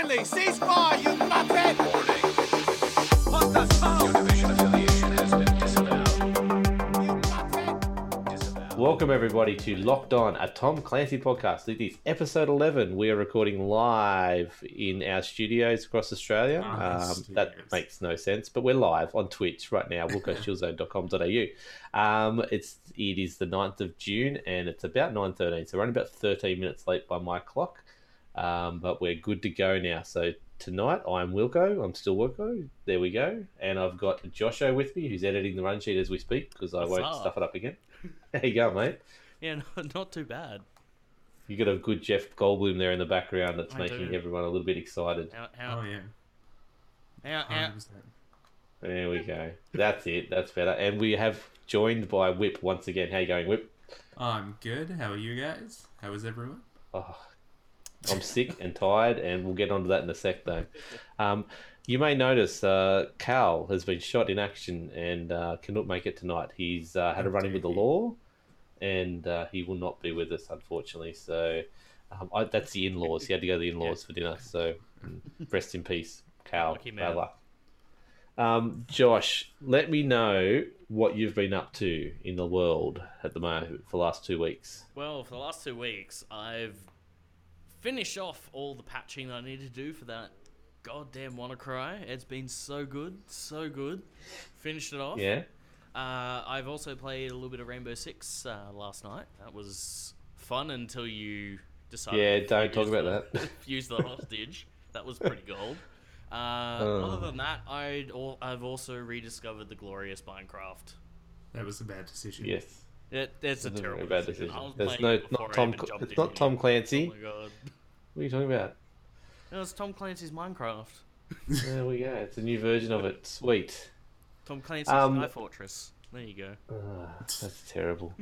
Stanley, ceasefire, you nuthead! What the fuck? Your division affiliation has been disavowed. You nuthead! Disavowed. Welcome everybody to Locked On, a Tom Clancy podcast. It is episode eleven. We are recording live in our studios across Australia. Ah, um, that makes no sense, but we're live on Twitch right now. WilcoShieldZone.com.au. Um, it's it is the 9th of June and it's about nine thirteen. So we're only about thirteen minutes late by my clock, um, but we're good to go now. So tonight I'm Wilco. I'm still Wilco. There we go. And I've got Josho with me, who's editing the run sheet as we speak because I What's won't up? stuff it up again. There you go, mate. Yeah, no, not too bad. You got a good Jeff Goldblum there in the background that's I making do. everyone a little bit excited. How, how, Oh yeah, how, how. There we go. That's it. That's better. And we have joined by Whip once again. How you going, Whip? I'm good. How are you guys? How is everyone? Oh, I'm sick and tired, and we'll get onto that in a sec, though. Um, you may notice uh, Cal has been shot in action and uh, cannot make it tonight. He's uh, had a run in with the law, and uh, he will not be with us, unfortunately. So um, I, that's the in-laws. He had to go to the in-laws for dinner. So rest in peace, Cal. Lucky Bad man. luck. Um, Josh, let me know what you've been up to in the world at the moment for the last two weeks. well, for the last two weeks, I've finished off all the patching that I need to do for that goddamn WannaCry. It's been so good, so good. Finished it off. Yeah. Uh, I've also played a little bit of Rainbow Six uh, last night. That was fun until you decided. Yeah, don't talk about the- that. Use the hostage. That was pretty gold. Uh, Oh. Other than that, I'd al- I've also rediscovered the glorious Minecraft. That was a bad decision. Yes. It, it's a It's a terrible very bad decision. decision. I There's no- not Tom even it's not. Tom Clancy. Oh! What are you talking about? It was Tom Clancy's Minecraft. There we go. It's a new version of it. Sweet. Tom Clancy's Um, Sky Fortress. There you go. Ah, that's terrible.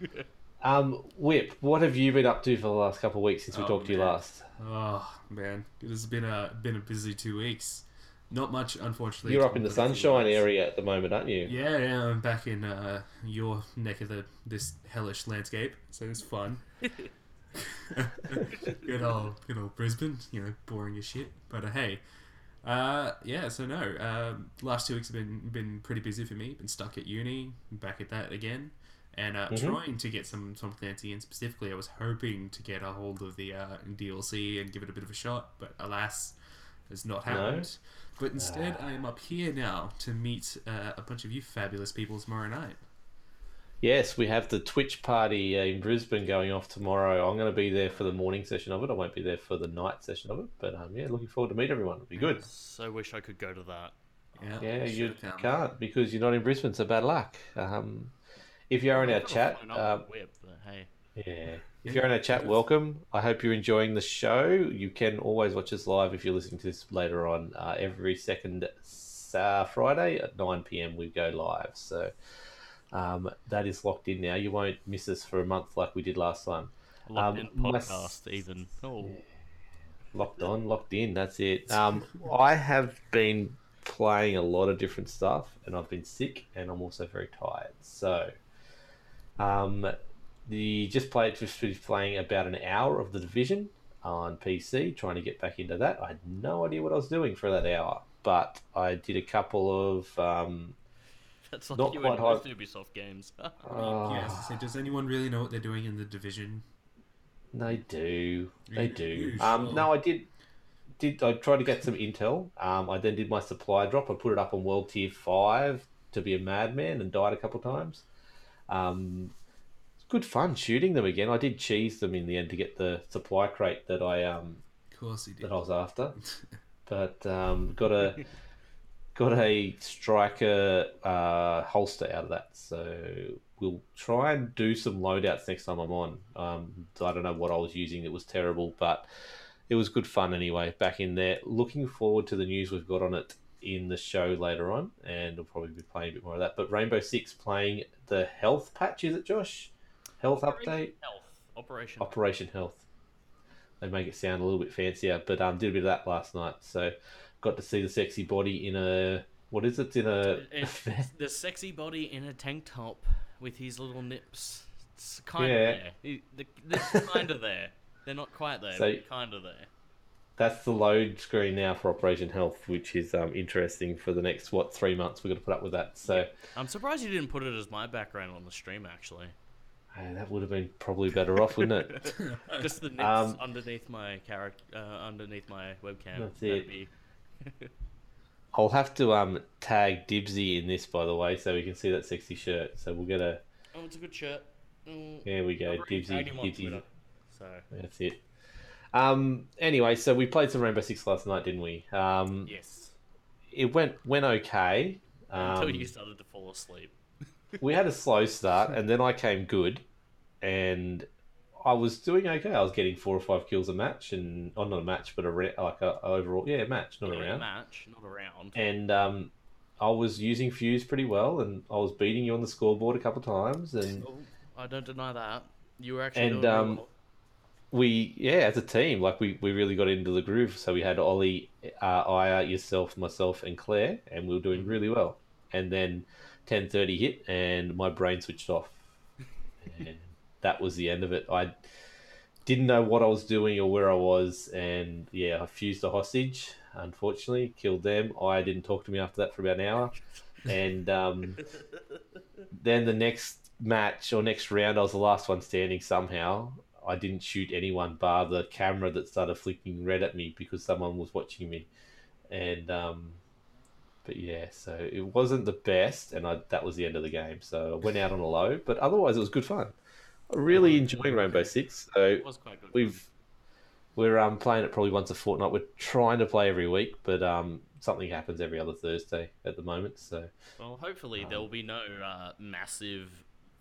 um, Whip, what have you been up to for the last couple of weeks since we Oh, talked to you last? Oh man, it has been a been a busy two weeks. Not much, unfortunately. You're up in the sunshine otherwise. area at the moment, aren't you? Yeah, yeah, I'm back in uh, your neck of the this hellish landscape, so it's fun. good old, good old Brisbane, you know, boring as shit. But uh, hey, uh, yeah. So no, um, last two weeks have been been pretty busy for me. Been stuck at uni, back at that again, and uh, Mhm. trying to get some Tom Clancy. And specifically, I was hoping to get a hold of the uh, DLC and give it a bit of a shot, but alas, has not No? happened. But instead, I am up here now to meet uh, a bunch of you fabulous people tomorrow night. Yes, we have the Twitch party uh, in Brisbane going off tomorrow. I'm going to be there for the morning session of it. I won't be there for the night session of it. But um, yeah, looking forward to meet everyone. It'll be good. So wish I could go to that. Yeah, Yeah, you can't because you're not in Brisbane, so bad luck. Um, if you're in our I've got a chat, um, whip, but hey. Yeah. If you're in our chat, welcome. I hope you're enjoying the show. You can always watch us live if you're listening to this later on. Uh, every second uh, Friday at 9 p.m. we go live. So um, that is locked in now. You won't miss us for a month like we did last time. Locked Um, in my- podcast even. Oh, Locked on, locked in. That's it. Um, I have been playing a lot of different stuff, and I've been sick, and I'm also very tired. So, um, the just played just finished playing about an hour of the Division on PC, trying to get back into that. I had no idea what I was doing for that hour, but I did a couple of. Um, that's like Not you quite and hard. Ubisoft games. uh, Yes. So does anyone really know what they're doing in the division? They do. They do. Um, no, I did. Did I tried to get some intel? Um, I then did my supply drop. I put it up on World Tier Five to be a madman and died a couple times. Um, it's good fun shooting them again. I did cheese them in the end to get the supply crate that I um Of course he did. that I was after, but um, got a got a striker uh, holster out of that. So we'll try and do some loadouts next time I'm on. Um, so I don't know what I was using it was terrible, but it was good fun anyway. Back in there, looking forward to the news we've got on it in the show later on, and we'll probably be playing a bit more of that. But Rainbow Six playing the health patch, is it, Josh? Health update. Health. Operation. Operation Health. They make it sound a little bit fancier, but um, did a bit of that last night. So got to see the sexy body in a what is it in a the sexy body in a tank top with his little nips. It's kind of there. He- They're kind of there. They're not quite there, So- but kind of there. that's the load screen now for Operation Health, which is um, interesting for the next what three months. We're going to put up with that. So I'm surprised you didn't put it as my background on the stream. Actually, hey, that would have been probably better off, wouldn't it? just the nits Um, underneath my character, uh, underneath my webcam. That's That'd it. Be... I'll have to um tag Dibsy in this, by the way, so we can see that sexy shirt. So we'll get a. Oh, it's a good shirt. Mm, There we go, Dibsy. tagged him on Dibsy. Twitter, So That's it. Um. Anyway, so we played some Rainbow Six last night, didn't we? Um. yes, It went went okay. until Um, you started to fall asleep. We had a slow start, and then I came good, and I was doing okay. I was getting four or five kills a match, and oh, not a match, but a ra- like a, a overall, yeah, match, not Yeah, a round. match, not around. And um, I was using Fuse pretty well, and I was beating you on the scoreboard a couple of times, and Oh, I don't deny that. You were actually And, um, well. we, yeah, as a team, like we, we really got into the groove. So we had Ollie, uh, Aya, yourself, myself, and Claire, and we were doing really well. And then 10:30 hit, and my brain switched off, and that was the end of it. I didn't know what I was doing or where I was, and yeah, I fused a hostage. Unfortunately, killed them. I didn't talk to me after that for about an hour, and um, then the next match or next round, I was the last one standing. Somehow, I didn't shoot anyone bar the camera that started flicking red at me because someone was watching me, and um, but yeah, so it wasn't the best, and I, that was the end of the game. So I went out on a low, but otherwise it was good fun. I really enjoying Rainbow Six. So It was quite good. we've we're um playing it probably once a fortnight. We're trying to play every week, but um something happens every other Thursday at the moment. So Well, hopefully there will be no uh, massive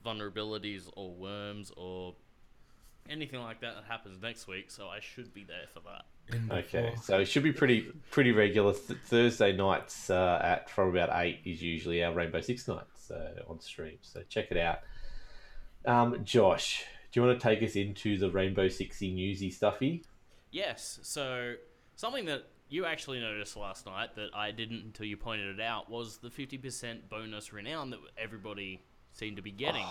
vulnerabilities or worms or anything like that that happens next week. So I should be there for that. Okay, so it should be pretty pretty regular. Th- Thursday nights uh, at from about eight is usually our Rainbow Six nights uh, on stream. So check it out. Um, Josh, do you want to take us into the Rainbow Sixy newsy stuffy? Yes. So something that you actually noticed last night that I didn't until you pointed it out was the 50% bonus renown that everybody seemed to be getting.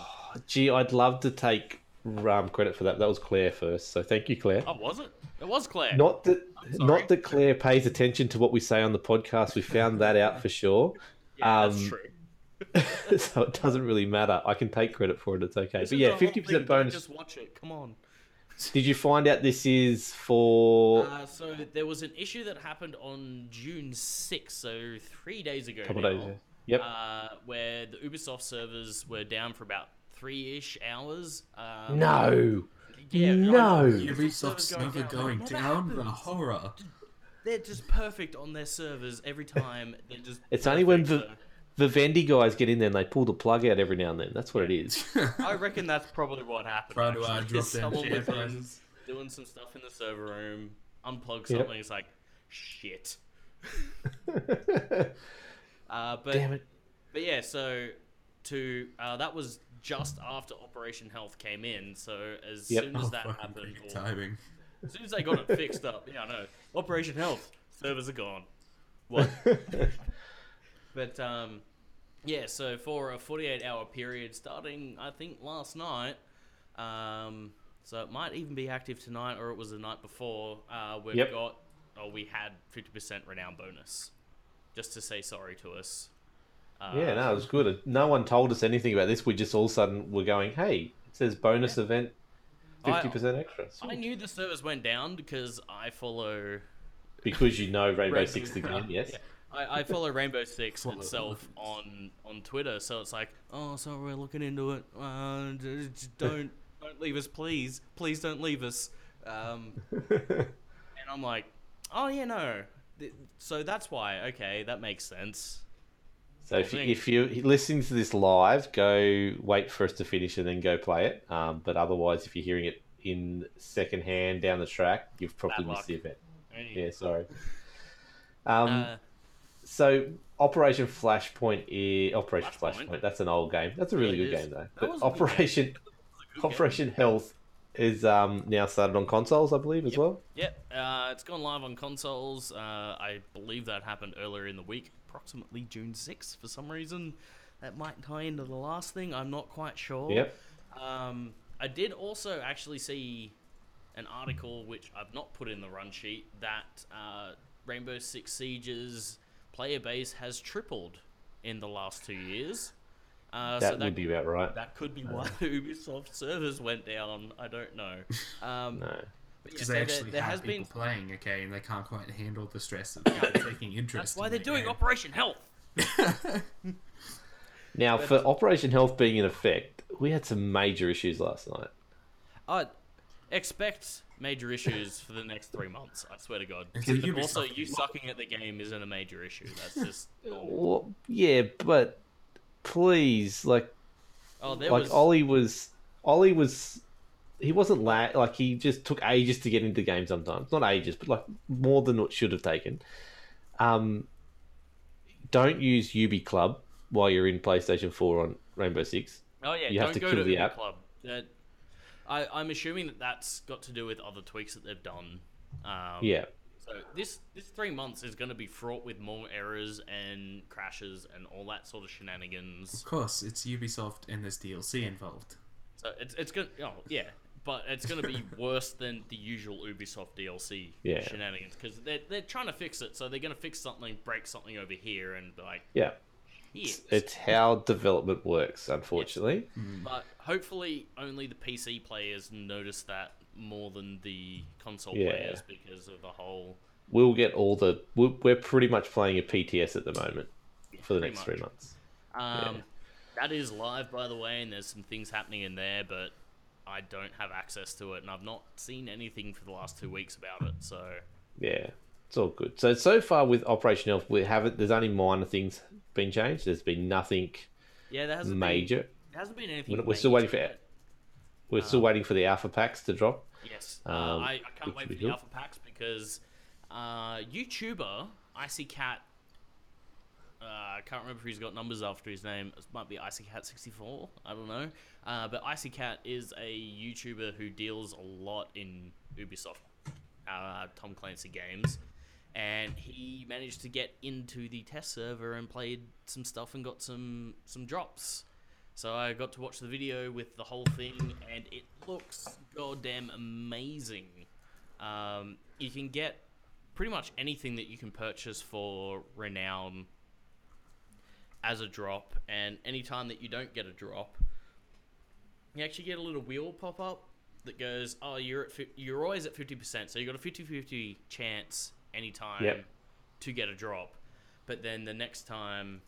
Gee, I'd love to take um, credit for that. That was Claire first, so thank you, Claire. Oh, was it? It was Claire. Not that not that Claire pays attention to what we say on the podcast. We found that out for sure. yeah, that's um, true. so it doesn't really matter. I can take credit for it. It's okay. This But yeah, fifty percent bonus. Just watch it. Come on. Did you find out this is for Uh, so there was an issue that happened on June 6th, so three days ago. a couple now, days? ago? Yep. Uh, where the Ubisoft servers were down for about three-ish hours. Um, no. Yeah, No. Ubisoft's never going Never down. The horror. They're just perfect on their servers every time. They're just. It's only when perfect, the Vivendi guys get in there and they pull the plug out every now and then. That's what it is. I reckon that's probably what happened. Trying to uh, actually. drop Someone share was doing some stuff in the server room, unplug Yep. something. It's like, shit. Uh, but Damn it. But yeah, so to uh, that was just after Operation Health came in. So as Yep. soon as Oh, that happened, or- timing. as soon as they got it fixed up, yeah, I know. Operation Health servers are gone. What? but um, yeah. So for a 48 hour period starting, I think last night. Um, so it might even be active tonight, or it was the night before. Uh, we've Yep. got, or we had 50% renown bonus, just to say sorry to us. Uh, Yeah, no, it was good. No one told us anything about this. We just all of a sudden were going, hey, it says bonus event, 50% extra. I knew the servers went down because I follow Because you know Rainbow Rainbow- Six the game, yes? I, I follow Rainbow Six itself on on Twitter, so it's like, oh, so we're looking into it. Uh, don't don't leave us, please, please don't leave us. Um, and I'm like, oh yeah, no. So that's why. Okay, that makes sense. So if, you, if you're listening to this live, go wait for us to finish and then go play it. Um, but otherwise, if you're hearing it in second hand down the track, you've probably missed the event. Any- Yeah, sorry. Um, uh, so Operation Flashpoint is Operation Flashpoint. Flashpoint. That's an old game. That's a really good is. game though. But was a good game. Operation good game. Operation Health is um, now started on consoles, I believe, as Yep. well. Yep, uh, it's gone live on consoles. Uh, I believe that happened earlier in the week, approximately June 6th for some reason. That might tie into the last thing, I'm not quite sure. Yep. Um, I did also actually see an article which I've not put in the run sheet that uh, Rainbow Six Siege's player base has tripled in the last two years. Uh, that so that would be about right. that could be why the Ubisoft servers went down. I don't know. Um, No. But yeah, Because so they actually there have has people been. playing, okay, and they can't quite handle the stress of taking interest. That's why in they're doing game. Operation Health. Now, for uh, Operation Health being in effect, we had some major issues last night. I expect major issues for the next three months. I swear to God. It's a But also, Ubisoft you sucking at the game isn't a major issue. That's just. Well, yeah, but please, like, Oh, there like was. Ollie was, Ollie was, he wasn't la- like he just took ages to get into the game. Sometimes, not ages, but like more than what should have taken. Um, don't use Ubi Club while you're in PlayStation Four on Rainbow Six. Oh yeah, you don't have to go kill to the Ubi app. Club. That, I, I'm assuming that that's got to do with other tweaks that they've done. Um, Yeah, So this this three months is going to be fraught with more errors and crashes and all that sort of shenanigans. Of course, it's Ubisoft and there's DLC involved. So it's it's gonna oh yeah, but it's gonna be worse than the usual Ubisoft DLC Yeah. shenanigans because they're they're trying to fix it. So they're gonna fix something, break something over here, and be like yeah. here. It's, it's how development works, unfortunately. But hopefully, only the PC players notice that more than the console Yeah. players because of the whole. We'll get all the. We're, we're pretty much playing a PTS at the moment for the pretty next three months. Um, That is live, by the way, and there's some things happening in there, but I don't have access to it, and I've not seen anything for the last two weeks about it. So Yeah, it's all good. So so far with Operation Health, we haven't. There's only minor things been changed. There's been nothing yeah, there hasn't major. Been, there hasn't been anything. We're, we're still waiting for. We're still waiting for the alpha packs to drop. Yes, uh, Um, I, I can't wait for the good. alpha packs because uh, YouTuber Icy Cat. Uh, I can't remember if he's got numbers after his name. It might be Icy Cat sixty four. I don't know. Uh, but Icy Cat is a YouTuber who deals a lot in Ubisoft, uh, Tom Clancy games, and he managed to get into the test server and played some stuff and got some some drops. So I got to watch the video with the whole thing, and it looks goddamn amazing. Um, you can get pretty much anything that you can purchase for renown as a drop, and anytime that you don't get a drop, you actually get a little wheel pop up that goes, "Oh, you're at fi- you're always at fifty percent, so you got a 50-50 chance anytime Yep. to get a drop." But then the next time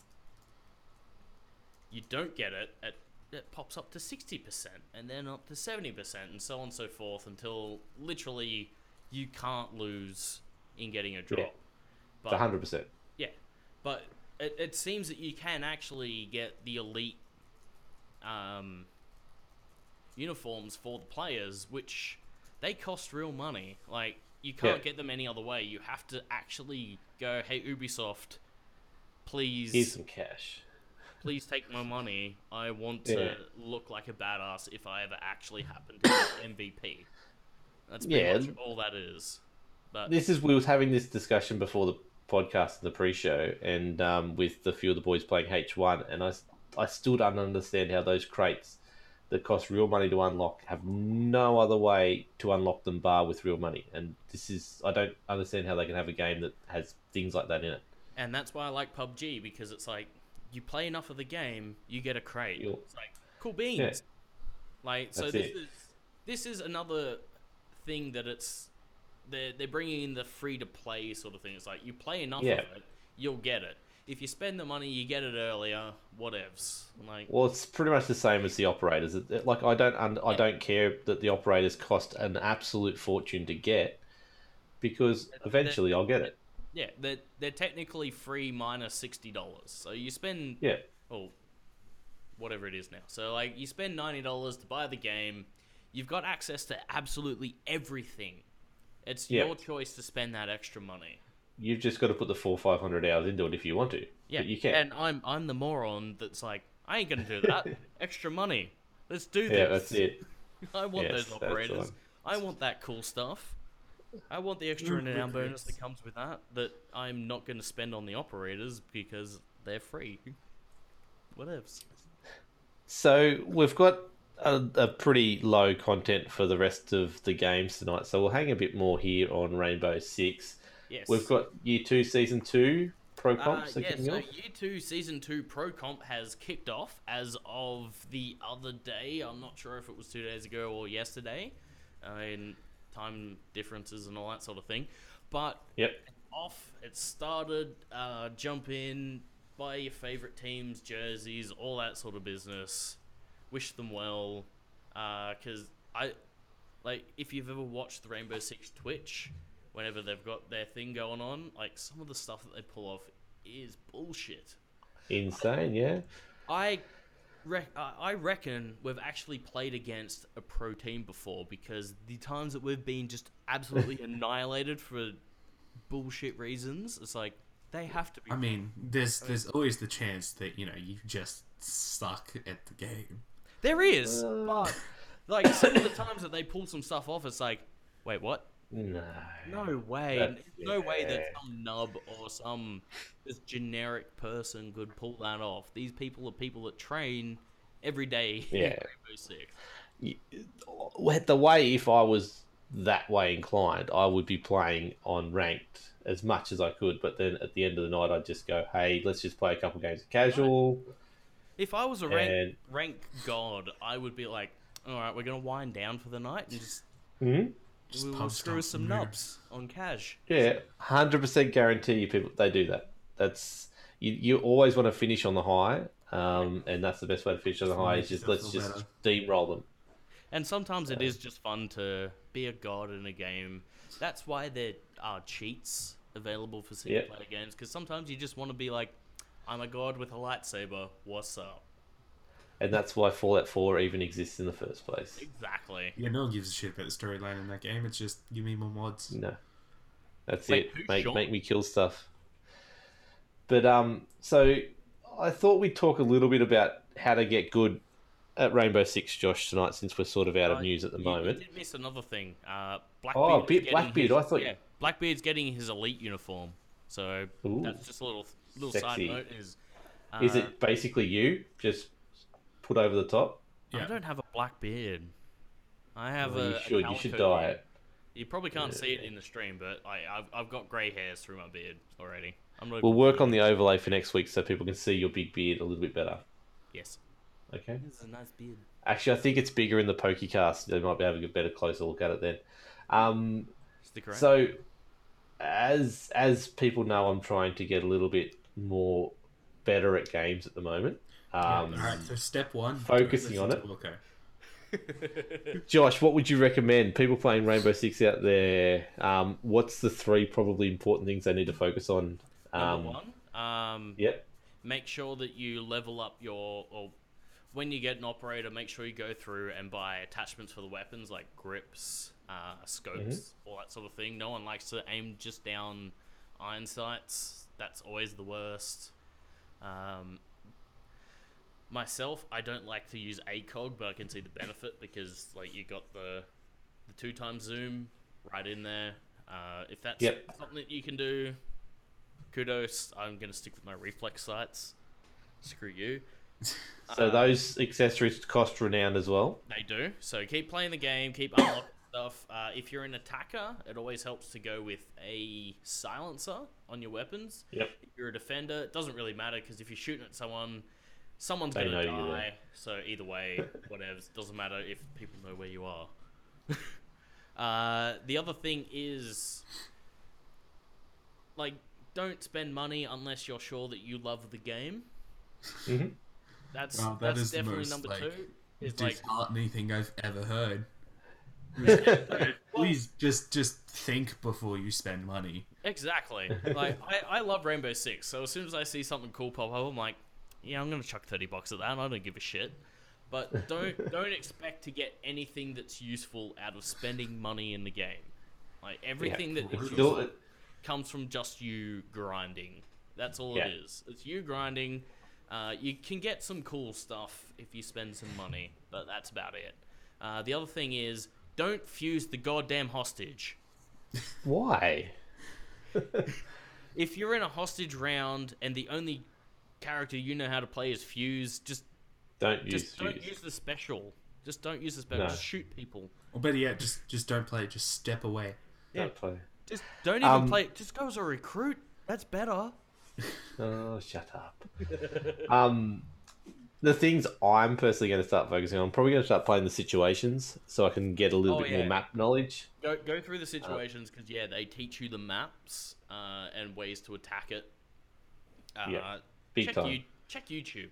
you don't get it, it, it pops up to 60% and then up to 70% and so on and so forth until literally you can't lose in getting a drop. Yeah. But, It's hundred percent. yeah, but it, it seems that you can actually get the elite um, uniforms for the players, which they cost real money. Like you can't Yeah. get them any other way. You have to actually go, hey Ubisoft, please Here's some cash. please take my money. I want to Yeah. look like a badass if I ever actually happen to get MVP. That's pretty Yeah. much all that is. But This is we was having this discussion before the podcast and the pre-show, and um, with the few of the boys playing H one, and I I still don't understand how those crates that cost real money to unlock have no other way to unlock them bar with real money. And this is I don't understand how they can have a game that has things like that in it. and that's why I like PUBG because it's like you play enough of the game, you get a crate. You'll- It's like cool beans. Yeah. Like so That's this it. is this is another thing that it's they're they're bringing in the free to play sort of thing. It's like you play enough Yeah. of it, you'll get it. If you spend the money, you get it earlier. Whatevs. Like Well, it's pretty much the same as the operators. It- it- Like I don't, un- I Yeah. don't care that the operators cost an absolute fortune to get, because eventually I'll get it. Yeah, they're they're technically free minus sixty dollars. So you spend Yeah, oh whatever it is now. So like you spend ninety dollars to buy the game, you've got access to absolutely everything. It's Yeah. your choice to spend that extra money. you've just got to put the four, five hundred hours into it if you want to. Yeah, but you can. And I'm I'm the moron that's like, I ain't gonna do that. extra money. Let's do this. yeah, that's it. I want Yes, those operators. I want that cool stuff. I want the extra renown quick bonus that comes with that. That I'm not going to spend on the operators because they're free. Whatevs. So we've got a, a pretty low content for the rest of the games tonight, so we'll hang a bit more here on Rainbow Six. Yes. We've got Year Two, Season Two pro Uh, comps are yeah, so off. Year 2 Season 2 Pro Comp has kicked off as of the other day. I'm not sure if it was two days ago or yesterday. I mean, time differences and all that sort of thing. But Yep. off, it started. Uh, jump in, buy your favorite teams, jerseys, all that sort of business. Wish them well. Uh, because I, like, if you've ever watched the Rainbow Six Twitch, whenever they've got their thing going on, like, some of the stuff that they pull off is bullshit. Insane, yeah. I, rec- I I reckon we've actually played against a pro team before because the times that we've been just absolutely annihilated for bullshit reasons, it's like they have to be. I mean, there's there's always the chance that you know you just suck at the game. There is, but like some of the times that they pull some stuff off, it's like, wait, what? No. No way. That's- no way that yeah. some nub or some just generic person could pull that off. These people are people that train every day Yeah. Rainbow Six. The way, if I was that way inclined, I would be playing on ranked as much as I could. But then at the end of the night, I'd just go, "Hey, let's just play a couple games of casual." If I was a rank, And- rank god, I would be like, all right, we're gonna wind down for the night and just, hmm Just we will screw some some nubs on cash. Yeah, hundred percent guarantee you people they do that. That's you. You always want to finish on the high, um, and that's the best way to finish on the high. Is just let's just better. steamroll them. And sometimes it is just fun to be a god in a game. That's why there are cheats available for single Yep. player games because sometimes you just want to be like, I'm a god with a lightsaber. What's up? And that's why Fallout Four even exists in the first place. Exactly. Yeah, no one gives a shit about the storyline in that game. It's just give me more mods. No, that's Wait, it. Make Sean? make me kill stuff. But um, so I thought we'd talk a little bit about how to get good at Rainbow Six, Josh, tonight, since we're sort of out of Uh, news at the you- moment. You did miss another thing. Uh, Blackbeard Oh, is Bit- getting Blackbeard, his- I thought yeah, Blackbeard's getting his elite uniform. So Ooh, that's just a little little side sexy. note. Is uh, Is it basically you just put over the top? I don't have a black beard. I have Well, a. you should. You should dye it. You probably can't see it in the stream, but I, I've, I've got grey hairs through my beard already. I'm not. We'll work on the overlay for next week so people can see your big beard a little bit better. Yes. Okay. This is a nice beard. Actually, I think it's bigger in the Pokecast. They might be having a better closer look at it then. Um, Stick around. so, as as people know, I'm trying to get a little bit more better at games at the moment. Um, All right, so step one, focusing on it. Okay. Josh, what would you recommend? People playing Rainbow Six out there. Um, what's the three probably important things they need to focus on? Um, Number one. Um, Yep. make sure that you level up your or when you get an operator make sure you go through and buy attachments for the weapons like grips uh, scopes all that sort of thing no one likes to aim just down iron sights that's always the worst um, myself i don't like to use acog but i can see the benefit because like you got the the two times zoom right in there uh, if that's Yep. something that you can do kudos. I'm gonna stick with my reflex sights. Screw you. So those accessories cost renowned as well. They do. So keep playing the game. Keep unlocking stuff. Uh, if you're an attacker, it always helps to go with a silencer on your weapons. Yep. If you're a defender, it doesn't really matter because if you're shooting at someone, someone's They gonna know you're die. So either way, whatever. It doesn't matter if people know where you are. uh, the other thing is, like, don't spend money unless you're sure that you love the game. hmm That's Wow, that that's is the definitely most, number like, two. Is like disheartening thing I've ever heard. Please just just think before you spend money. Exactly. Like I, I love Rainbow Six, so as soon as I see something cool pop up, I'm like, yeah, I'm gonna chuck thirty bucks at that. and I don't give a shit. But don't don't expect to get anything that's useful out of spending money in the game. Like everything that is Still, useful comes from just you grinding. That's all Yeah. it is. It's you grinding. Uh, you can get some cool stuff if you spend some money, but that's about it. Uh, the other thing is, don't fuse the goddamn hostage. why? if you're in a hostage round and the only character you know how to play is Fuse, just Don't use just don't fuse. use the special. Just don't use the special. No. Just shoot people. Or better yet, just just don't play. it, Just step away. Don't play. Just don't even Um, play. Just go as a recruit. That's better. Oh, shut up. um, the things I'm personally going to start focusing on, I'm probably going to start playing the situations so I can get a little Oh, bit yeah. more map knowledge. Go go through the situations because yeah, they teach you the maps uh, and ways to attack it. Uh, Yeah, big check time. You, check YouTube.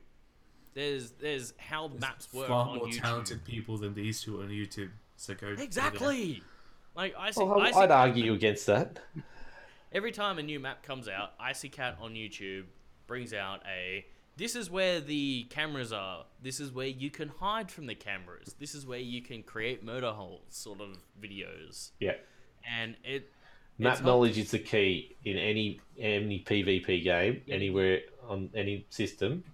There's there's how the maps work Far on more YouTube. talented people than these two on YouTube. So go go. Exactly. Like I see, Well, I see I'd argue against that. every time a new map comes out, Icy Cat on YouTube brings out a this is where the cameras are. This is where you can hide from the cameras. This is where you can create murder holes sort of videos. Yeah. And it Map it's not- knowledge is the key in any any PvP game, Yeah. anywhere on any system.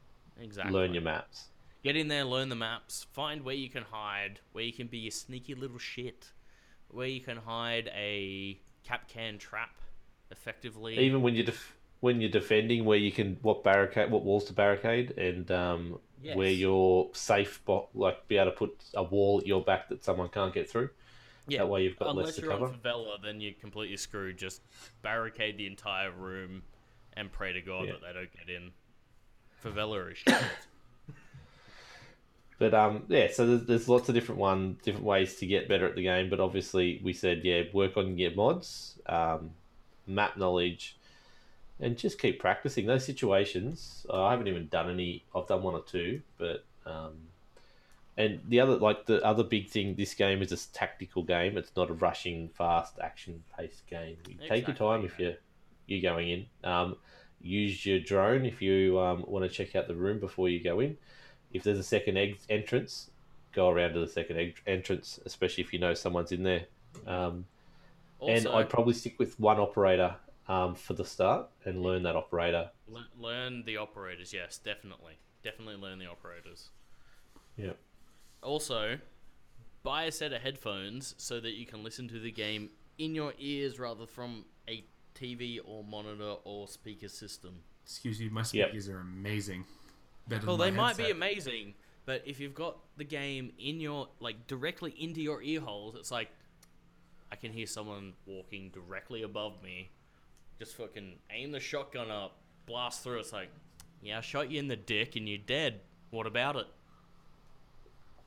exactly Learn your maps. Get in there, learn the maps, find where you can hide, where you can be a sneaky little shit, where you can hide a Kapkan trap effectively. Even when you're def- when you're defending, where you can what barricade, what walls to barricade, and um, where Yes. you're safe, bo- like be able to put a wall at your back that someone can't get through. yeah, that way you've got unless less to you're cover. on favela, then you're completely screwed. Just barricade the entire room and pray to God Yeah. that they don't get in. Favela is shit. But um, yeah, so there's, there's lots of different one, different ways to get better at the game. But obviously, we said yeah, work on your mods, um, map knowledge, and just keep practicing those situations. Uh, I haven't even done any. I've done one or two, but um, and the other like the other big thing, this game is a tactical game. It's not a rushing, fast, action-paced game. You take your time if you're you're going in. Um, use your drone if you um, want to check out the room before you go in. If there's a second ex- entrance, go around to the second eg- entrance, especially if you know someone's in there. Um, and I'd probably stick with one operator um, for the start and learn that operator. learn the operators. Yes, definitely, definitely learn the operators. Yeah. Also, buy a set of headphones so that you can listen to the game in your ears rather from a TV or monitor or speaker system. Excuse me, my Yep. speakers are amazing. Better Well, than they my might be amazing, but if you've got the game in your like directly into your ear holes, it's like I can hear someone walking directly above me. Just fucking aim the shotgun up, blast through. It's like, yeah, I shot you in the dick and you're dead. What about it?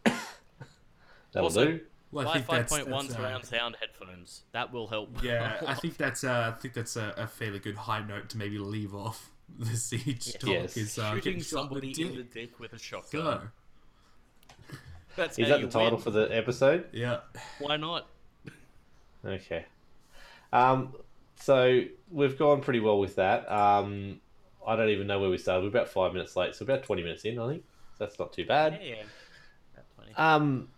That'll Also- do. Well, I Buy think five that's, point one that's, uh, surround sound headphones. That will help. Yeah, I think that's uh, I think that's a, a fairly good high note to maybe leave off the siege talk. Yes. Is uh, shooting getting shot in somebody the in the dick. dick with a shotgun. Go. That's Is that the title win. for the episode? Yeah. Why not? Okay. Um, so we've gone pretty well with that. Um, I don't even know where we started. We're about five minutes late, so about twenty minutes in, I think. That's not too bad. Yeah. Funny. Um,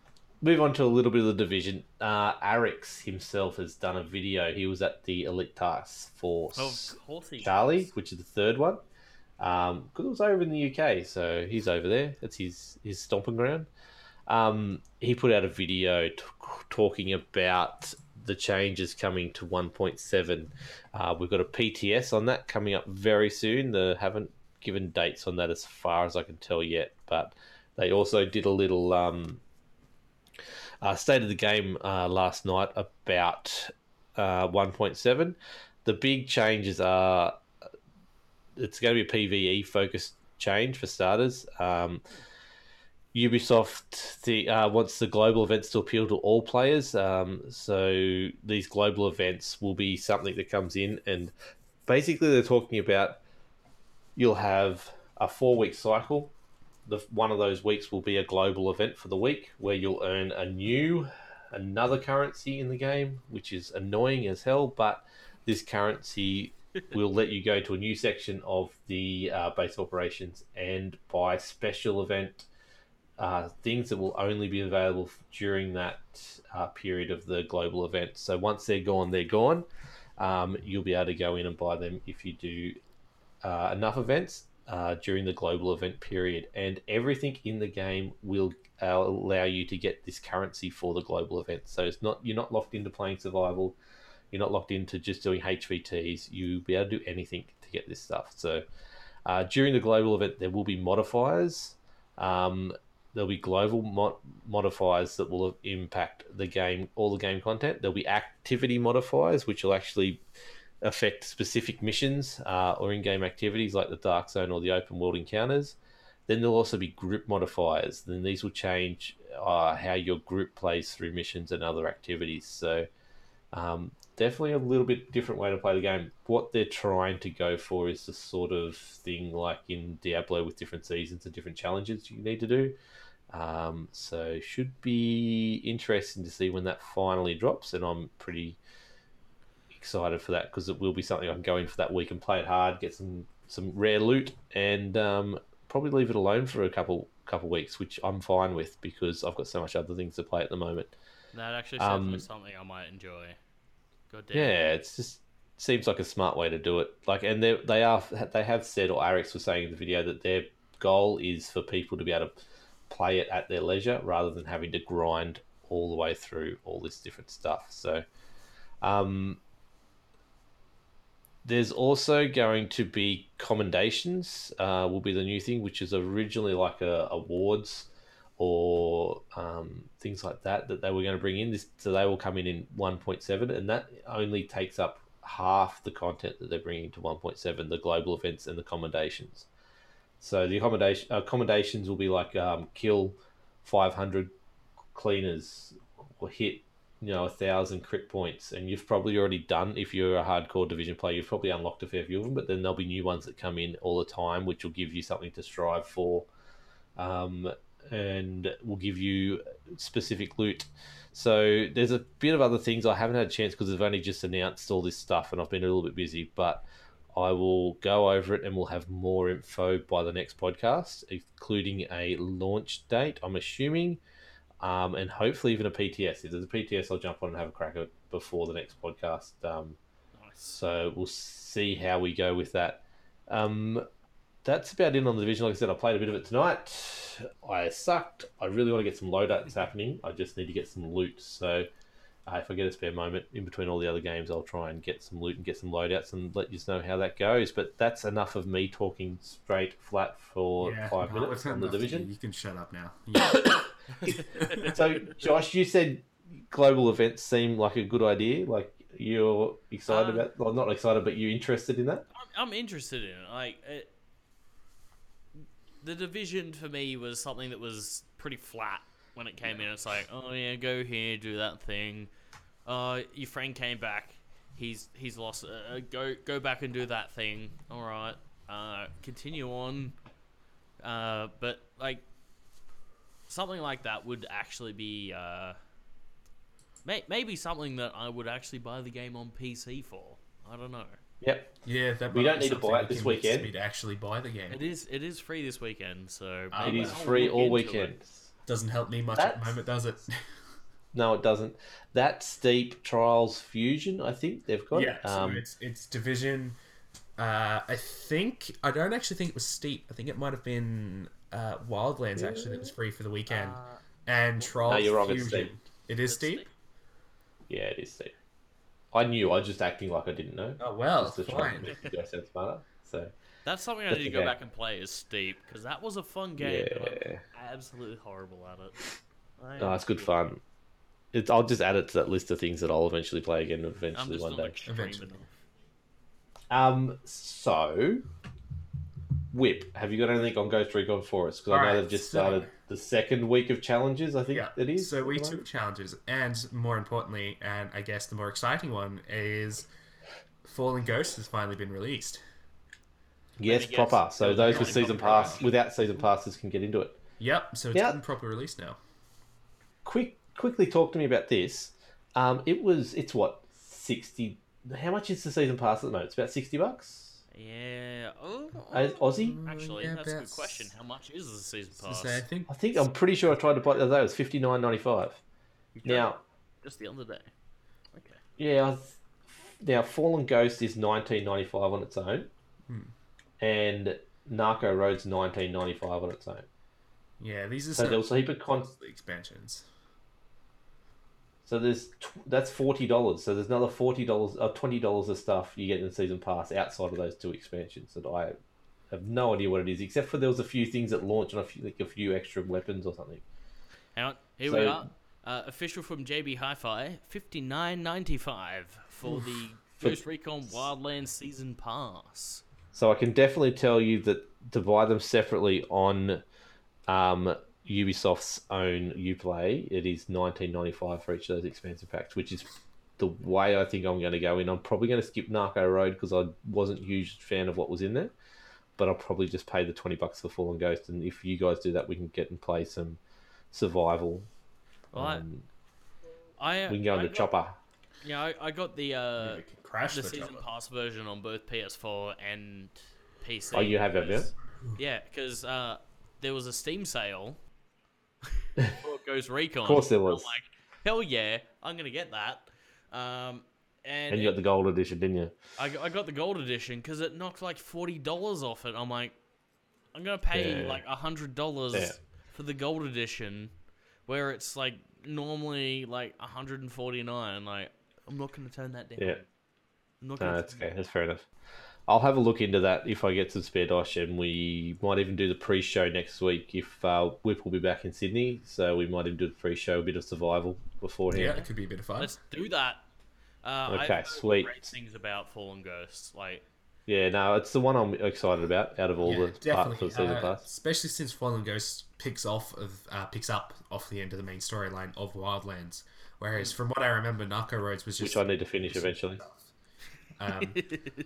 move on to a little bit of the division. Uh, Arekkz himself has done a video. He was at the Elite Task Force Of Charlie, does. which is the third one. Um, because it was over in the UK, so he's over there. That's his his stomping ground. Um, he put out a video t- talking about the changes coming to 1.7. Uh, we've got a PTS on that coming up very soon. They haven't given dates on that as far as I can tell yet, but they also did a little um, uh, state of the game uh, last night about uh, 1.7. The big changes are it's going to be a PVE focused change for starters. Um, Ubisoft the, uh, wants the global events to appeal to all players. Um, so these global events will be something that comes in, and basically they're talking about you'll have a four week cycle. The one of those weeks will be a global event for the week where you'll earn a new another currency in the game, which is annoying as hell. But this currency will let you go to a new section of the uh, base operations and buy special event uh, things that will only be available during that uh, period of the global event. So once they're gone, they're gone. Um, you'll be able to go in and buy them if you do uh, enough events uh, during the global event period, and everything in the game will allow you to get this currency for the global event. So it's not you're not locked into playing survival. You're not locked into just doing HVTs. You'll be able to do anything to get this stuff. So uh, during the global event, there will be modifiers. Um, there'll be global mod- modifiers that will impact the game, all the game content. There'll be activity modifiers, which will actually affect specific missions uh, or in-game activities like the dark zone or the open world encounters. Then there'll also be group modifiers. Then these will change uh, how your group plays through missions and other activities. So um, definitely a little bit different way to play the game. What they're trying to go for is the sort of thing like in Diablo with different seasons and different challenges you need to do. Um, so should be interesting to see when that finally drops, and I'm pretty excited for that because it will be something I can go in for that week and play it hard, get some some rare loot, and um, probably leave it alone for a couple couple weeks, which I'm fine with because I've got so much other things to play at the moment. That actually sounds Um, like something I might enjoy. God damn. Yeah, it's just seems like a smart way to do it. Like, and they they are they have said, or Arekkz was saying in the video that their goal is for people to be able to play it at their leisure rather than having to grind all the way through all this different stuff. So, um, there's also going to be commendations. Uh, will be the new thing, which is originally like a awards or um, things like that that they were going to bring in. This so they will come in in 1.7, and that only takes up half the content that they're bringing to 1.7, the global events and the commendations. So the accommodation accommodations will be like um, kill 500 cleaners or hit you know a thousand crit points, and you've probably already done if you're a hardcore division player, you've probably unlocked a fair few of them. But then there'll be new ones that come in all the time, which will give you something to strive for. Um, and will give you specific loot. So there's a bit of other things I haven't had a chance because they've only just announced all this stuff and I've been a little bit busy, but I will go over it and we'll have more info by the next podcast, including a launch date, I'm assuming, um, and hopefully even a PTS. If there's a PTS, I'll jump on and have a crack at it before the next podcast. Um, Nice. so we'll see how we go with that. Um, that's about it on the division. Like I said, I played a bit of it tonight. I sucked. I really want to get some loadouts happening. I just need to get some loot. So uh, if I get a spare moment in between all the other games, I'll try and get some loot and get some loadouts and let you know how that goes. But that's enough of me talking straight flat for five no, minutes on the division. You. You can shut up now. Yeah. So, Josh, you said global events seem like a good idea. Like you're excited Um, about, well, not excited, but you're interested in that. I'm, I'm interested in it. Like, it, the division for me was something that was pretty flat when it came in. It's like, oh yeah, go here, do that thing. Uh, your friend came back. He's he's lost. Uh, go go back and do that thing. All right. Uh, continue on. Uh, but like something like that would actually be uh, may, maybe something that I would actually buy the game on PC for. I don't know. Yep. yeah, that We don't need to buy it this convinces weekend. Me to actually buy the game. It is it is free this weekend, so Ah, It maybe is free all into weekend. Doesn't help me much at the moment, does it? No, it doesn't. That steep trials fusion, I think they've got. yeah, so Um, it's it's division. Uh, I think I don't actually think it was steep. I think it might have been uh, Wildlands actually that was free for the weekend. Uh, and Trials No, you're wrong, it's steep. It is steep. steep. yeah, it is steep. I knew. I was just acting like I didn't know. Oh well, just to try and fine. make you guys sound smarter. So That's something I need to okay. go back and play. Is steep because that was a fun game. but yeah, I'm absolutely horrible at it. I no, am it's good shit. fun. It's, I'll just add it to that list of things that I'll eventually play again. I'm Eventually, just one day. Eventually. Um. So, Whip, have you got anything on Ghost Recon for us? Because I know Alright, they've just so- started the second week of challenges. I think Yeah, it is. So we at took moment. challenges, and more importantly, and I guess the more exciting one is Fallen Ghost has finally been released. Yes, Yes, proper. So those with season proper. pass, without season passes, can get into it. Yep, so it's Yeah. been properly released now. quick quickly talk to me about this. Um, it was it's what sixty. How much is the season pass at the moment? It's about sixty bucks. Yeah. Oh, Uh, Aussie? Actually, Yeah, that's a good question. How much is the season pass? say, I think I think I'm pretty sure I tried to buy it the other day. It was fifty nine ninety five. Now, just the other day. Okay. yeah, I was, now Fallen Ghost is nineteen ninety five on its own, Hmm. And Narco Road's nineteen ninety five on its own. yeah, these are So some there was a heap of con. expansions. So there's tw- that's forty dollars. So there's another forty dollars, uh, twenty dollars of stuff you get in the season pass outside of those two expansions that I I have no idea what it is, except for there was a few things that launched and a few, like a few extra weapons or something. Hang on, here So- we are. Uh, official from JB Hi-Fi, fifty nine ninety five for the Ghost Recon Wildlands Season Pass. So I can definitely tell you that to buy them separately on um, Ubisoft's own Uplay, it is nineteen ninety five for each of those expansive packs, which is the way I think I'm going to go in. I'm probably going to skip Narco Road because I wasn't a huge fan of what was in there, but I'll probably just pay the twenty bucks for Fallen Ghost. And if you guys do that, we can get and play some survival. Well, I- Um, I, we can go in I the got- chopper. Yeah, I, I got the uh, We crash the the season chopper. pass version on both PS4 and PC. Oh, you have it, because- Yeah, because uh, there was a Steam sale for Ghost Recon. Of course there I'm was. like, hell yeah, I'm gonna get that. Um, and And you got the gold edition, didn't you? I, got- I got the gold edition because it knocked like forty dollars off it. I'm like, I'm gonna pay Yeah. like a hundred dollars Yeah. for the gold edition, where it's like normally like 149. Like, I'm not gonna turn that down. Yeah. I'm not No, gonna that's turn okay. That's fair enough. I'll have a look into that if I get some spare dosh, and we might even do the pre-show next week if uh, Whip will be back in Sydney. So we might even do the pre-show, a bit of survival beforehand. Yeah, it could be a bit of fun. Let's do that. Uh, I've Okay, heard sweet. Great things about Fallen Ghosts. Like, Yeah, no, it's the one I'm excited about out of all yeah, the parts of the season uh, pass. especially since Fallen Ghosts picks off of uh, picks up off the end of the main storyline of Wildlands. Whereas from what I remember, Narco Roads was just Which I need to finish eventually. Um,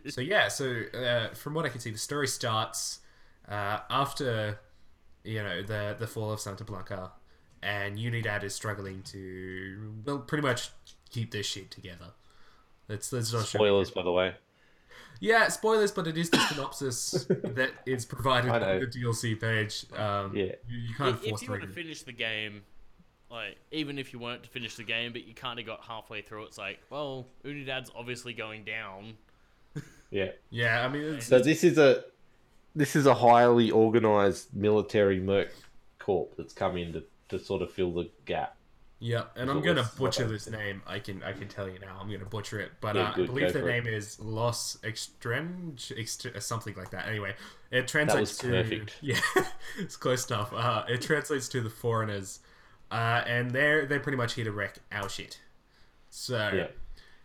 so yeah, so uh, from what I can see, the story starts uh, after you know the the fall of Santa Blanca, and Unidad is struggling to well, pretty much keep this shit together. Let's let's not Spoilers, by the way. Yeah, spoilers, but it is the synopsis that is provided on the DLC page. Um, Yeah. you, you can't if, force if you were to finish the game, like, even if you weren't to finish the game, but you kind of got halfway through, it's like, well, Unidad's obviously going down. Yeah. Yeah, I mean, it's, So this is a this is a highly organized military merc corp that's come in to, to sort of fill the gap. Yeah, and I'm gonna butcher this name. I can I can tell you now. I'm gonna butcher it, but Yeah, uh, I believe the name is Los Extrange, Ext- something like that. Anyway, it translates was to perfect. yeah, it's close enough. Uh, it translates to the foreigners, uh, and they're they're pretty much here to wreck our shit. So Yeah.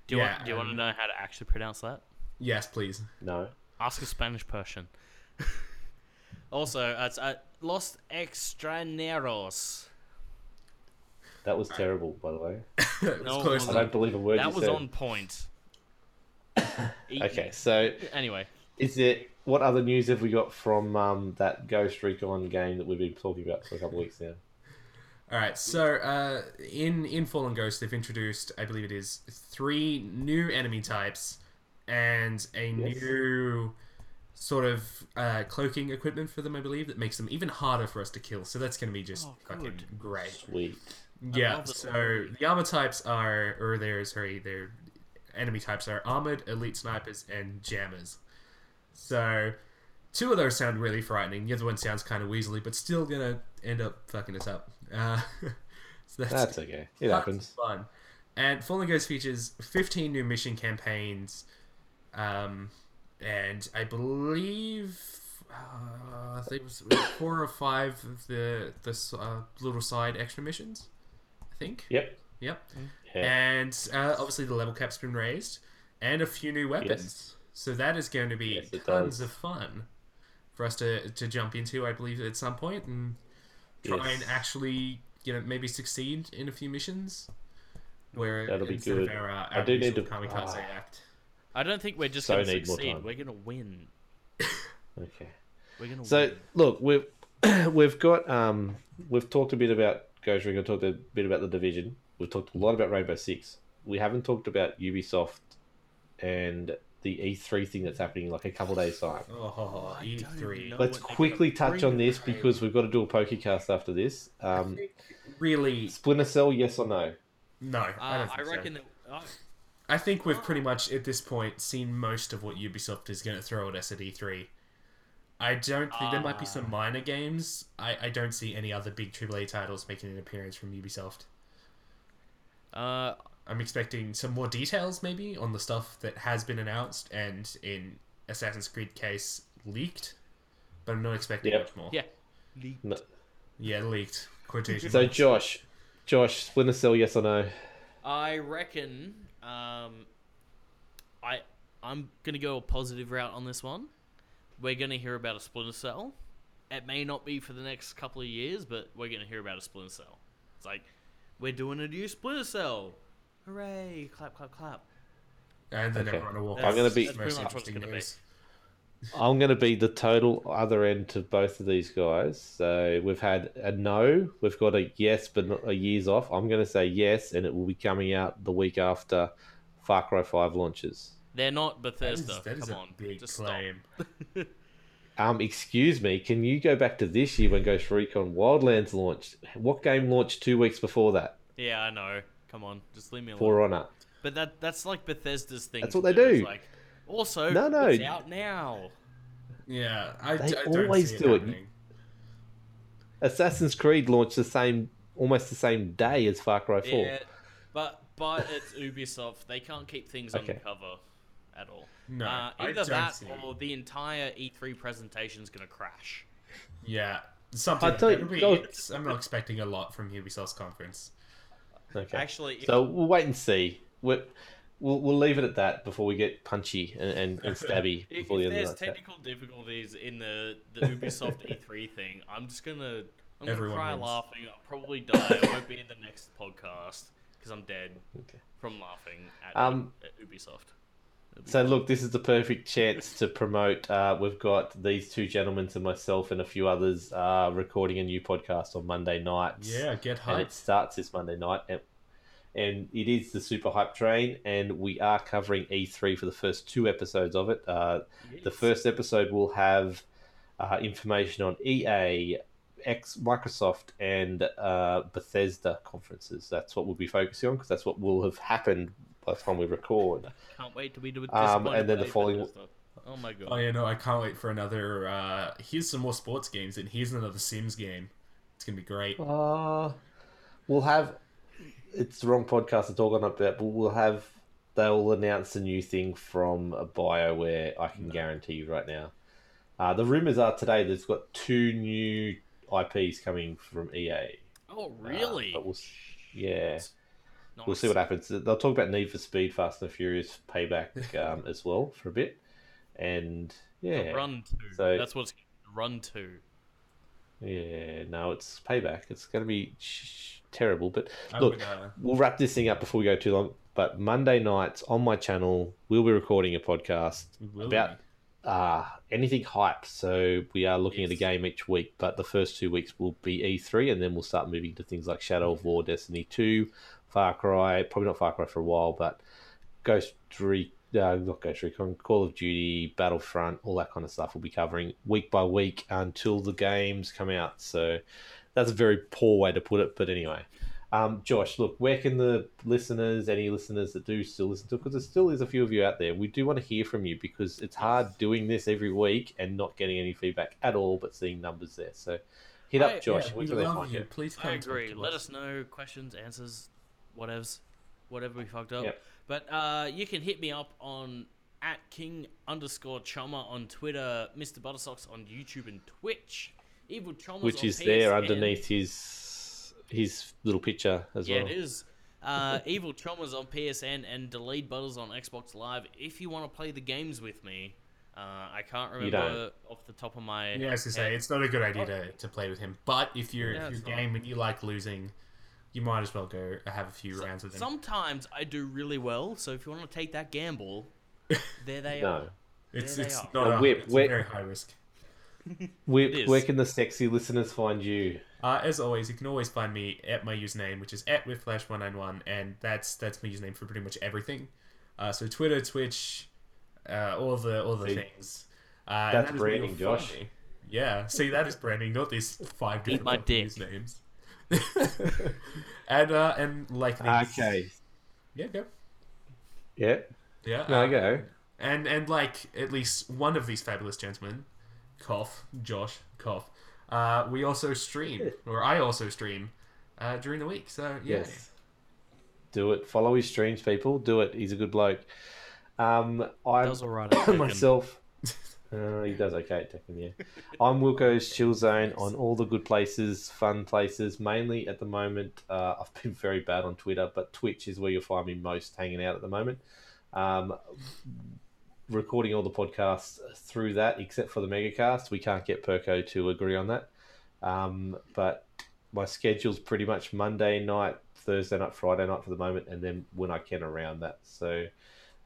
Do you, Yeah, want, do you want to um, know how to actually pronounce that? yes, please. No. Ask a Spanish person. also, it's uh, Los Extraneros. That was terrible, by the way. No, close I don't believe a word That you was said. on point. Okay, so Anyway, is it what other news have we got from um, that Ghost Recon game that we've been talking about for a couple of weeks now? All right, so uh, in in Fallen Ghost, they've introduced, I believe it is, three new enemy types and a Yes. new sort of uh, cloaking equipment for them. I believe that makes them even harder for us to kill. So that's going to be just Oh, fucking great. Sweet. Yeah. love it So the armor types are, or their sorry, their enemy types are armored, elite snipers, and jammers. So two of those sound really frightening. The other one sounds kind of weaselly, but still gonna end up fucking us up. Uh, so that's, That's okay. It happens. Fun. And Fallen Ghost features 15 new mission campaigns, um, and I believe uh, I think it was four or five of the the uh, little side extra missions. I think. Yep. Yep. Yeah. And uh, obviously the level cap's been raised, and a few new weapons. So that is going to be Yes, tons does. of fun for us to to jump into. I believe at some point and try Yes. and actually you know maybe succeed in a few missions. Where That'll be instead good. of our, uh, I do need to kamikaze ah. act. I don't think we're just So going to succeed. We're going to win. Okay. We're going to So win. look, we've we've got um we've talked a bit about Ghost Recon, talked a bit about the division. We've talked a lot about Rainbow Six. We haven't talked about Ubisoft and the E3 thing that's happening in like a couple days time. Oh, E3. Let's quickly touch on this because we've got to do a Pokecast after this. Um, Really, Splinter Cell, yes or no? no. I, Uh, don't I think so. that. Uh, I think we've pretty much at this point seen most of what Ubisoft is going to throw at us at E3. I don't think there might be some minor games. I, I don't see any other big AAA titles making an appearance from Ubisoft. uh, I'm expecting some more details maybe on the stuff that has been announced and in Assassin's Creed case leaked. but I'm not expecting Yep. much more. Yeah. Leaked. No. Yeah, leaked. Quotation. So. Josh, Josh, Splinter Cell, yes or no? I reckon um, I I'm gonna go a positive route on this one. We're gonna hear about a Splinter Cell. It may not be for the next couple of years, but we're gonna hear about a Splinter Cell. It's like we're doing a new Splinter Cell. Hooray! Clap, clap, clap. and then Okay. everyone will walk I'm gonna be- the That's pretty much what gonna be. I'm going to be the total other end to both of these guys. So we've had a no, we've got a yes, but not a years off. I'm going to say yes, and it will be coming out the week after Far Cry 5 launches. They're not That is, Bethesda. that is Come a on, big just stop. claim. Um, excuse me, can you go back to this year when Ghost Recon Wildlands launched? What game launched two weeks before that? Yeah, I know. Come on, just leave me alone. For Honor. But that that's like Bethesda's thing. That's what they do. Like, also, No, no. it's out now. Yeah, I, They d- I don't always see do it. happening. Assassin's Creed launched the same, almost the same day as Far Cry 4. Yeah, but but it's Ubisoft. They can't keep things Okay. undercover at all. No, uh, I either don't that see. or the entire E3 presentation's gonna crash. Yeah, something. I tell you- go- I'm not expecting a lot from Ubisoft's conference. Okay. Actually, So we'll wait and see. We're, we'll we'll leave it at that before we get punchy and, and, and stabby if, before the if there's the night. technical difficulties in the the Ubisoft E3 thing, I'm just gonna I'm gonna cry wins. laughing. I'll probably die. I won't be in the next podcast because I'm dead Okay. from laughing at, Um, at Ubisoft. So look, this is the perfect chance to promote. Uh, we've got these two gentlemen and myself and a few others uh, recording a new podcast on Monday nights. Yeah, get and it starts this Monday night, and, and it is the Super Hype Train, and we are covering E3 for the first two episodes of it. Uh, the first episode will have uh, information on EA, X, Microsoft, and uh, Bethesda conferences. That's what we'll be focusing on because that's what will have happened by the time we record. Can't wait to be Um, disappointed and then the following- Oh my god. Oh yeah, no, I can't wait for another. Uh, here's some more sports games, and here's another Sims game. It's gonna be great. Uh, we'll have. It's the wrong podcast to talk on about, but we'll have. They'll announce a new thing from a BioWare. I can guarantee you right now. Uh, the rumors are today there's got two new IPs coming from EA. oh Uh, really? but we'll, yeah, Nice. we'll see what happens. They'll talk about Need for Speed, Fast and the Furious payback um, as well for a bit, and yeah, Run two. So- That's what's Run two. yeah. No, it's payback. It's going to be sh- terrible, but I look, we'll wrap this thing up before we go too long. But Monday nights on my channel, we'll be recording a podcast will about uh, anything hype. So we are looking at a game each week, but the first two weeks will be E3, and then we'll start moving to things like Shadow of War, Destiny 2, Far Cry, probably not Far Cry for a while, but Ghost Recon, uh, not Ghost Recon, Call of Duty, Battlefront, all that kind of stuff we'll be covering week by week until the games come out. So that's a very poor way to put it, but anyway. Um, Josh, look, where can the listeners, any listeners that do still listen to, because there still is a few of you out there, we do want to hear from you because it's hard doing this every week and not getting any feedback at all, but seeing numbers there. So hit up I- Josh. Yeah, we love you. you? Please come I agree. Let us. us know questions, answers, whatevs, whatever we fucked up. Yep. But uh, you can hit me up on at king underscore chommer on Twitter, Mr. Buttersocks on YouTube and Twitch, Evil Chommers Which on is there underneath his his little picture as Yeah, well. Yeah, it is. Uh, Evil Chommers on PSN and Delayed Butters on Xbox Live. If you want to play the games with me, uh, I can't remember off the top of my Yeah, as I say, it's not a good idea to, to play with him. But if you're Yeah, if you're game and you like losing, you might as well go have a few rounds with him. Sometimes I do really well, so if you want to take that gamble, there they No. are. it's there they it's not a, Whip, it's Whip. a very high risk. Where, It is. where can the sexy listeners find you? Uh, as always, you can always find me at my username, which is at whiplash191, and that's that's my username for pretty much everything. Uh, so Twitter, Twitch, uh, all the all the See, things. Uh, that's that is where branding, Josh. Yeah, see, that is branding, not these five different my usernames. and uh, and like these- Okay. yeah, go, Yeah. yeah, No, uh, go. and and like at least one of these fabulous gentlemen, cough, Josh, cough. Uh, we also stream, or I also stream, uh, during the week. So yeah, Yes. Do it. Follow his streams, people. Do it. He's a good bloke. Um, I'm all right, I reckon. myself. Uh, he does okay at Tekken, yeah. I'm Wilco's Chill Zone on all the good places, fun places. Mainly at the moment, uh, I've been very bad on Twitter, but Twitch is where you'll find me most hanging out at the moment. Um, recording all the podcasts through that, except for the Megacast. We can't get Perko to agree on that. Um, but my schedule's pretty much Monday night, Thursday night, Friday night for the moment, and then when I can around that. So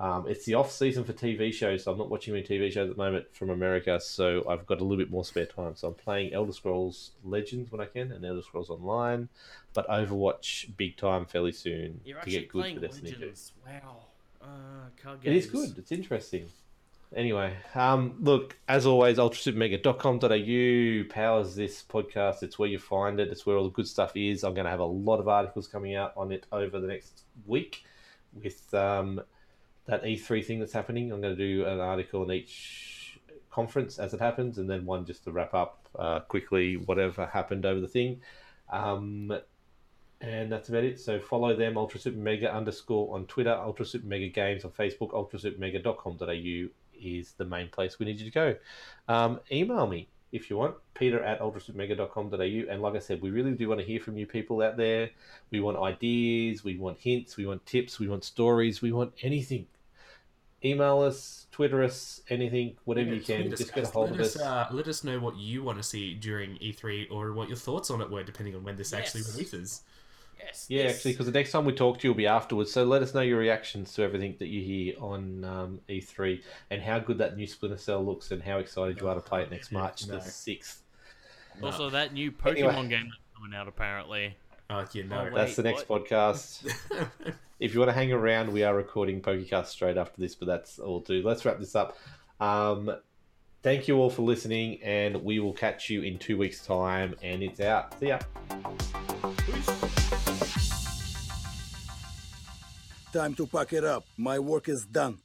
um, it's the off season for TV shows, so I'm not watching any TV shows at the moment from America, so I've got a little bit more spare time. So I'm playing Elder Scrolls Legends when I can, and Elder Scrolls Online, but Overwatch big time fairly soon You're to get good for Destiny 2. Wow. Uh, card It is good. It's interesting. Anyway, um, look, as always, ultrasupermega.com.au powers this podcast. It's where you find it. It's where all the good stuff is. I'm going to have a lot of articles coming out on it over the next week with um, that E3 thing that's happening. I'm going to do an article on each conference as it happens, and then one just to wrap up uh, quickly whatever happened over the thing. Um, and that's about it. So follow them, Ultra Super Mega underscore on Twitter, Ultra Super Mega Games on Facebook, ultrasupermega.com.au is the main place we need you to go. Um, email me if you want, peter at ultrasupermega.com.au. And like I said, we really do want to hear from you people out there. We want ideas, we want hints, we want tips, we want stories, we want anything. Email us, Twitter us, anything, whatever Yeah, you can. tweet us, Just get a hold let of us. us. Uh, let us know what you want to see during E3 or what your thoughts on it were, depending on when this actually releases. Yes. Yeah, yes. actually, because the next time we talk to you will be afterwards. So let us know your reactions to everything that you hear on um, E3 and how good that new Splinter Cell looks and how excited you are to play it next March No. the 6th. Also, that new Pokemon Anyway. game that's coming out apparently. Oh, you know. wait. That's the next podcast. if you want to hang around, we are recording Pokecast straight after this, but that's all too. Let's wrap this up. Um, thank you all for listening, and we will catch you in two weeks' time. And it's out. See ya. Time to pack it up. My work is done.